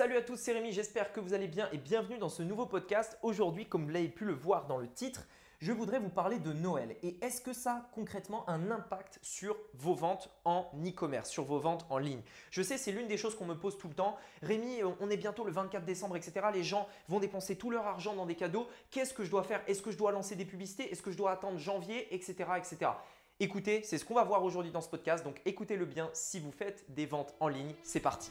Salut à tous, c'est Rémi, j'espère que vous allez bien et bienvenue dans ce nouveau podcast. Aujourd'hui, comme vous l'avez pu le voir dans le titre, je voudrais vous parler de Noël. Et est-ce que ça a concrètement un impact sur vos ventes en e-commerce, sur vos ventes en ligne? Je sais, c'est l'une des choses qu'on me pose tout le temps. Rémi, on est bientôt le 24 décembre, etc. Les gens vont dépenser tout leur argent dans des cadeaux. Qu'est-ce que je dois faire? Est-ce que je dois lancer des publicités? Est-ce que je dois attendre janvier, etc. etc. Écoutez, c'est ce qu'on va voir aujourd'hui dans ce podcast, donc écoutez-le bien si vous faites des ventes en ligne, c'est parti.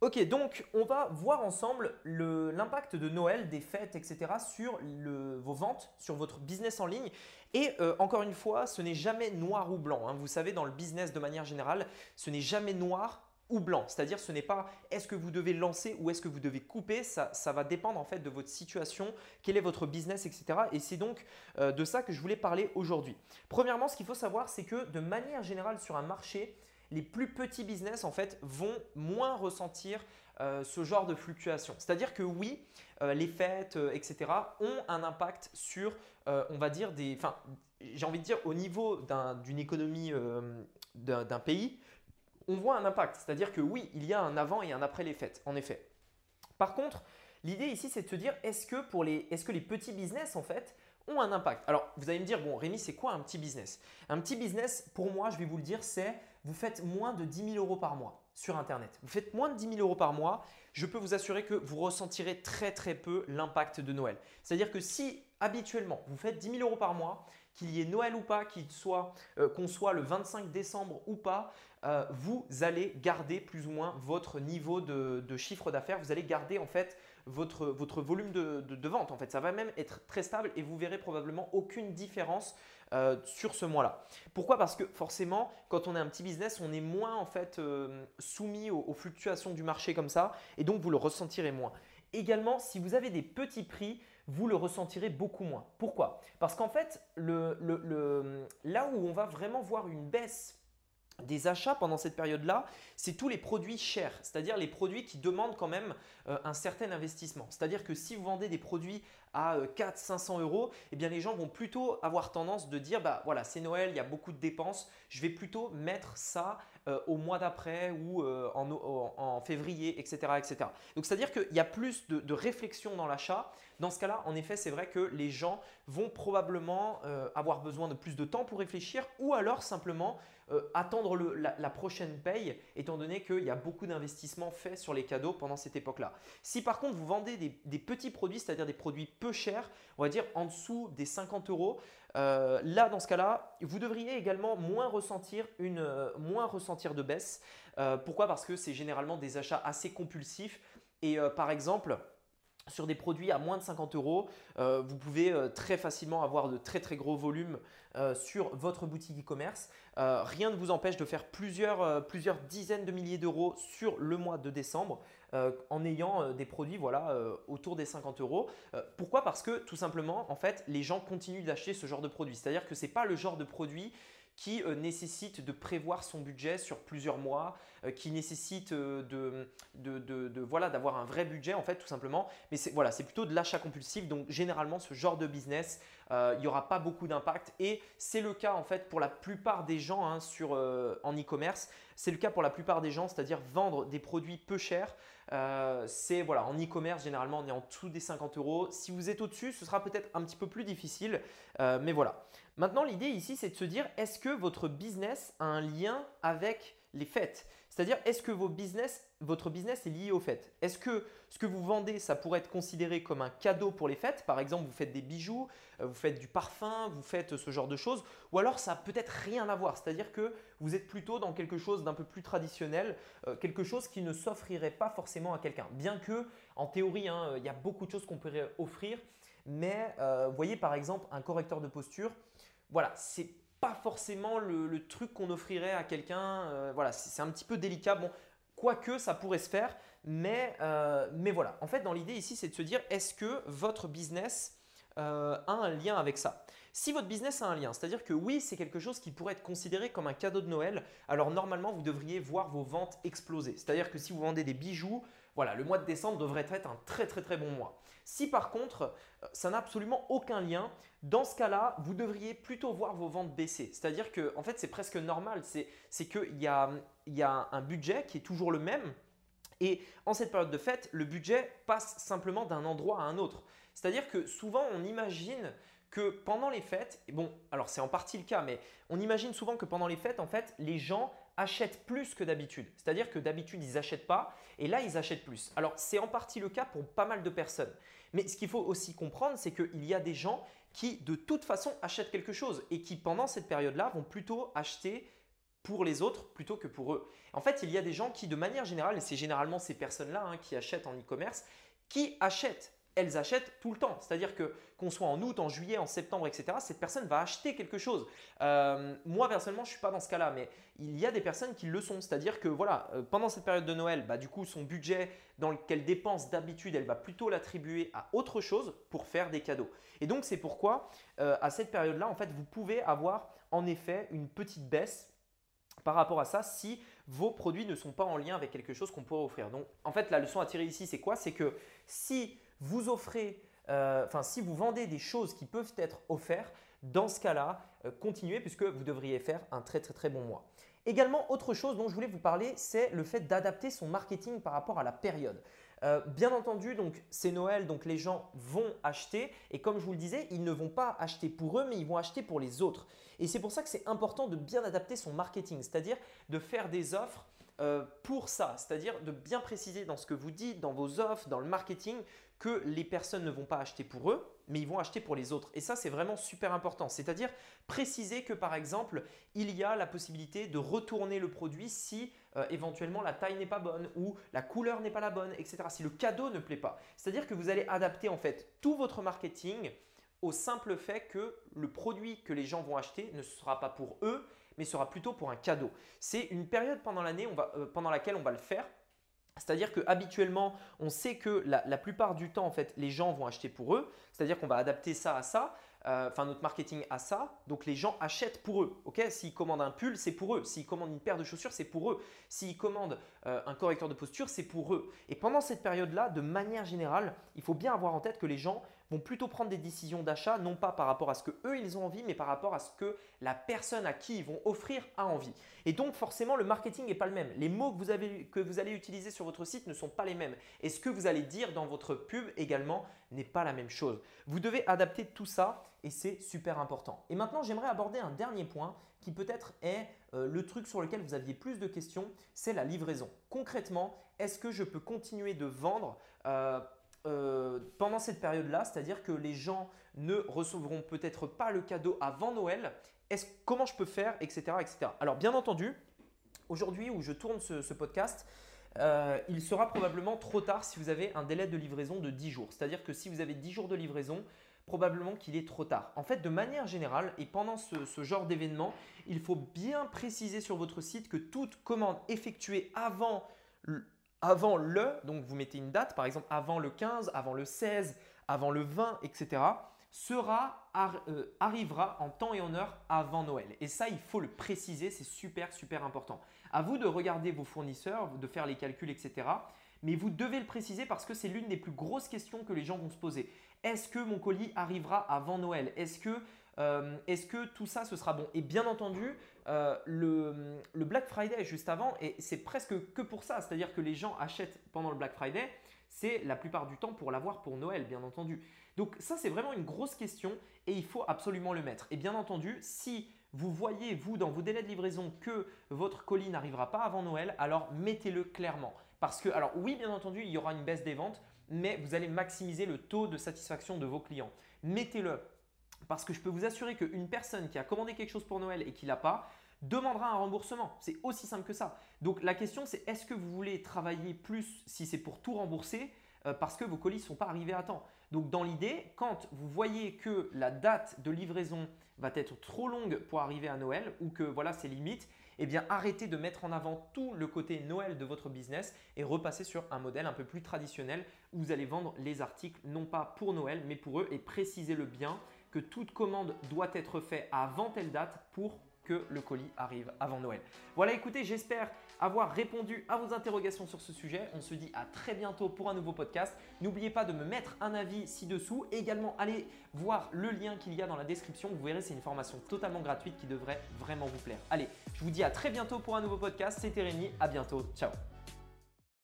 Ok, donc on va voir ensemble l'impact de Noël, des fêtes, etc. sur vos ventes, sur votre business en ligne. Et euh, encore une fois, ce n'est jamais noir ou blanc. Hein. Vous savez, dans le business de manière générale, ce n'est jamais noir ou blanc. C'est-à-dire ce n'est pas est-ce que vous devez lancer ou est-ce que vous devez couper. Ça, va dépendre en fait de votre situation, quel est votre business, etc. Et c'est donc euh, de ça que je voulais parler aujourd'hui. Premièrement, ce qu'il faut savoir, c'est que de manière générale sur un marché, les plus petits business en fait vont moins ressentir euh, ce genre de fluctuation. C'est-à-dire que oui, euh, les fêtes, euh, etc. ont un impact sur, on va dire, des, enfin, j'ai envie de dire au niveau d'une économie d'un pays, on voit un impact. C'est-à-dire que oui, il y a un avant et un après les fêtes, en effet. Par contre, l'idée ici, c'est de se dire, est-ce que pour les, est-ce que les petits business en fait ont un impact? Alors, vous allez me dire, bon, Rémi, c'est quoi un petit business? Un petit business, pour moi, je vais vous le dire, c'est vous faites moins de 10 000 euros par mois sur Internet. Vous faites moins de 10 000 euros par mois, je peux vous assurer que vous ressentirez très très peu l'impact de Noël. C'est-à-dire que si habituellement vous faites 10 000 euros par mois, qu'il y ait Noël ou pas, qu'il soit euh, qu'on soit le 25 décembre ou pas, euh, vous allez garder plus ou moins votre niveau de, chiffre d'affaires. Vous allez garder en fait votre, volume de, vente. En fait, ça va même être très stable et vous verrez probablement aucune différence euh, sur ce mois-là. Pourquoi? Parce que forcément, quand on est un petit business, on est moins en fait soumis aux, fluctuations du marché comme ça et donc vous le ressentirez moins. Également, si vous avez des petits prix, vous le ressentirez beaucoup moins. Pourquoi? Parce qu'en fait, là où on va vraiment voir une baisse des achats pendant cette période-là, c'est tous les produits chers, c'est-à-dire les produits qui demandent quand même euh, un certain investissement. C'est-à-dire que si vous vendez des produits à 4 euh, 500 euros, eh bien les gens vont plutôt avoir tendance de dire bah voilà c'est Noël, il y a beaucoup de dépenses, je vais plutôt mettre ça euh, au mois d'après ou en, février, etc., etc. Donc c'est-à-dire qu'il y a plus de, réflexion dans l'achat. Dans ce cas-là, en effet, c'est vrai que les gens vont probablement avoir besoin de plus de temps pour réfléchir ou alors simplement attendre la, prochaine paye, étant donné qu'il y a beaucoup d'investissements faits sur les cadeaux pendant cette époque-là. Si par contre vous vendez des, petits produits, c'est-à-dire des produits peu chers, on va dire en dessous des 50 euros, euh, là dans ce cas-là, vous devriez également moins ressentir, une, euh, moins ressentir de baisse. Euh, pourquoi? Parce que c'est généralement des achats assez compulsifs. Et par exemple, sur des produits à moins de 50 euros, euh, vous pouvez euh, très facilement avoir de très très gros volumes euh, sur votre boutique e-commerce. rien ne vous empêche de faire plusieurs, dizaines de milliers d'euros sur le mois de décembre en ayant des produits voilà, autour des 50 euros. pourquoi? Parce que tout simplement, en fait, les gens continuent d'acheter ce genre de produit. C'est-à-dire que ce n'est pas le genre de produit qui euh, nécessite de prévoir son budget sur plusieurs mois, euh, qui nécessite euh, de, voilà d'avoir un vrai budget en fait tout simplement. Mais c'est voilà, c'est plutôt de l'achat compulsif. Donc généralement ce genre de business, il n'y aura pas beaucoup d'impact et c'est le cas en fait pour la plupart des gens hein, en e-commerce. C'est le cas pour la plupart des gens, c'est-à-dire vendre des produits peu chers. c'est voilà en e-commerce généralement on est en dessous des 50 euros. Si vous êtes au-dessus, ce sera peut-être un petit peu plus difficile, mais voilà. Maintenant, l'idée ici, c'est de se dire, est-ce que votre business a un lien avec les fêtes? C'est-à-dire, est-ce que votre business est lié aux fêtes? Est-ce que ce que vous vendez, ça pourrait être considéré comme un cadeau pour les fêtes? Par exemple, vous faites des bijoux, euh, vous faites du parfum, vous faites ce genre de choses. Ou alors, ça n'a peut-être rien à voir. C'est-à-dire que vous êtes plutôt dans quelque chose d'un peu plus traditionnel, euh, quelque chose qui ne s'offrirait pas forcément à quelqu'un. Bien que, en théorie, hein, il y a beaucoup de choses qu'on pourrait offrir. Mais euh, voyez, par exemple, un correcteur de posture voilà, c'est pas forcément le, truc qu'on offrirait à quelqu'un. Euh, voilà, c'est un petit peu délicat. Bon, quoique ça pourrait se faire, mais, euh, mais voilà. En fait, dans l'idée ici, c'est de se dire est-ce que votre business a un lien avec ça? Si votre business a un lien, c'est-à-dire que oui, c'est quelque chose qui pourrait être considéré comme un cadeau de Noël, alors normalement, vous devriez voir vos ventes exploser. C'est-à-dire que si vous vendez des bijoux, voilà, le mois de décembre devrait être un très très très bon mois. Si par contre, euh, ça n'a absolument aucun lien, dans ce cas-là, vous devriez plutôt voir vos ventes baisser. C'est-à-dire que, en fait, c'est presque normal. C'est qu'il y a, y a un budget qui est toujours le même. Et en cette période de fête, le budget passe simplement d'un endroit à un autre. C'est-à-dire que souvent, on imagine que pendant les fêtes, bon, alors c'est en partie le cas, mais on imagine souvent que pendant les fêtes, en fait, les gens achètent plus que d'habitude. C'est-à-dire que d'habitude, ils n'achètent pas et là, ils achètent plus. Alors, c'est en partie le cas pour pas mal de personnes. Mais ce qu'il faut aussi comprendre, c'est qu'il y a des gens qui, de toute façon, achètent quelque chose et qui, pendant cette période-là, vont plutôt acheter pour les autres plutôt que pour eux. En fait, il y a des gens qui, de manière générale, et c'est généralement ces personnes-là hein, qui achètent en e-commerce, qui achètent elles achètent tout le temps. C'est-à-dire que qu'on soit en août, en juillet, en septembre, etc., cette personne va acheter quelque chose. Euh, moi, personnellement, je ne suis pas dans ce cas-là, mais il y a des personnes qui le sont. C'est-à-dire que voilà, euh, pendant cette période de Noël, bah, du coup, son budget dans lequel dépense d'habitude, elle va plutôt l'attribuer à autre chose pour faire des cadeaux. Et donc, c'est pourquoi, euh, à cette période-là, en fait, vous pouvez avoir en effet une petite baisse par rapport à ça si vos produits ne sont pas en lien avec quelque chose qu'on pourrait offrir. Donc, en fait, la leçon à tirer ici, c'est quoi? C'est que si vous offrez, euh, enfin si vous vendez des choses qui peuvent être offertes, dans ce cas-là, euh, continuez puisque vous devriez faire un très très très bon mois. Également, autre chose dont je voulais vous parler, c'est le fait d'adapter son marketing par rapport à la période. Euh, bien entendu, donc c'est Noël, donc les gens vont acheter et comme je vous le disais, ils ne vont pas acheter pour eux, mais ils vont acheter pour les autres. Et c'est pour ça que c'est important de bien adapter son marketing, c'est-à-dire de faire des offres pour ça, c'est-à-dire de bien préciser dans ce que vous dites, dans vos offres, dans le marketing, que les personnes ne vont pas acheter pour eux, mais ils vont acheter pour les autres. Et ça, c'est vraiment super important. C'est-à-dire préciser que par exemple, il y a la possibilité de retourner le produit si euh, éventuellement la taille n'est pas bonne ou la couleur n'est pas la bonne, etc. Si le cadeau ne plaît pas. C'est-à-dire que vous allez adapter en fait tout votre marketing au simple fait que le produit que les gens vont acheter ne sera pas pour eux, mais sera plutôt pour un cadeau. C'est une période pendant l'année euh, pendant laquelle on va le faire c'est-à-dire que habituellement, on sait que la, plupart du temps, en fait, les gens vont acheter pour eux. C'est-à-dire qu'on va adapter ça à ça, euh, enfin notre marketing à ça. Donc les gens achètent pour eux. S'ils commandent un pull, c'est pour eux. S'ils commandent une paire de chaussures, c'est pour eux. S'ils commandent euh, un correcteur de posture, c'est pour eux. Et pendant cette période-là, de manière générale, il faut bien avoir en tête que les gens vont plutôt prendre des décisions d'achat, non pas par rapport à ce que eux ils ont envie, mais par rapport à ce que la personne à qui ils vont offrir a envie. Et donc forcément, le marketing n'est pas le même. Les mots que vous, avez, que vous allez utiliser sur votre site ne sont pas les mêmes. Et ce que vous allez dire dans votre pub également n'est pas la même chose. Vous devez adapter tout ça et c'est super important. Et maintenant, j'aimerais aborder un dernier point qui peut-être est euh, le truc sur lequel vous aviez plus de questions, c'est la livraison. Concrètement, est-ce que je peux continuer de vendre euh, euh, pendant cette période-là, c'est-à-dire que les gens ne recevront peut-être pas le cadeau avant Noël. Est-ce, comment je peux faire, etc., etc. Alors bien entendu, aujourd'hui où je tourne ce, podcast, euh, il sera probablement trop tard si vous avez un délai de livraison de 10 jours. C'est-à-dire que si vous avez 10 jours de livraison, probablement qu'il est trop tard. En fait, de manière générale, et pendant ce, ce genre d'événement, il faut bien préciser sur votre site que toute commande effectuée avant avant le, donc vous mettez une date, par exemple avant le 15, avant le 16, avant le 20, etc., sera, euh, arrivera en temps et en heure avant Noël. Et ça, il faut le préciser, c'est super, super important. À vous de regarder vos fournisseurs, de faire les calculs, etc. Mais vous devez le préciser parce que c'est l'une des plus grosses questions que les gens vont se poser. Est-ce que mon colis arrivera avant Noël? Est-ce que euh, est-ce que tout ça, ce sera bon? Et bien entendu, euh, le, Black Friday juste avant, et c'est presque que pour ça, c'est-à-dire que les gens achètent pendant le Black Friday, c'est la plupart du temps pour l'avoir pour Noël, bien entendu. Donc ça, c'est vraiment une grosse question et il faut absolument le mettre. Et bien entendu, si vous voyez, vous, dans vos délais de livraison, que votre colis n'arrivera pas avant Noël, alors mettez-le clairement. Parce que, alors oui, bien entendu, il y aura une baisse des ventes, mais vous allez maximiser le taux de satisfaction de vos clients. Mettez-le parce que je peux vous assurer qu'une personne qui a commandé quelque chose pour Noël et qui l'a pas, demandera un remboursement. C'est aussi simple que ça. Donc la question c'est est-ce que vous voulez travailler plus si c'est pour tout rembourser euh, parce que vos colis ne sont pas arrivés à temps? Donc dans l'idée, quand vous voyez que la date de livraison va être trop longue pour arriver à Noël ou que voilà c'est limite, eh bien arrêtez de mettre en avant tout le côté Noël de votre business et repassez sur un modèle un peu plus traditionnel où vous allez vendre les articles non pas pour Noël mais pour eux et précisez-le bien que toute commande doit être faite avant telle date pour que le colis arrive avant Noël. Voilà, écoutez, j'espère avoir répondu à vos interrogations sur ce sujet. On se dit à très bientôt pour un nouveau podcast. N'oubliez pas de me mettre un avis ci-dessous. Également, allez voir le lien qu'il y a dans la description. Vous verrez, c'est une formation totalement gratuite qui devrait vraiment vous plaire. Allez, je vous dis à très bientôt pour un nouveau podcast. C'était Rémi. À bientôt. Ciao.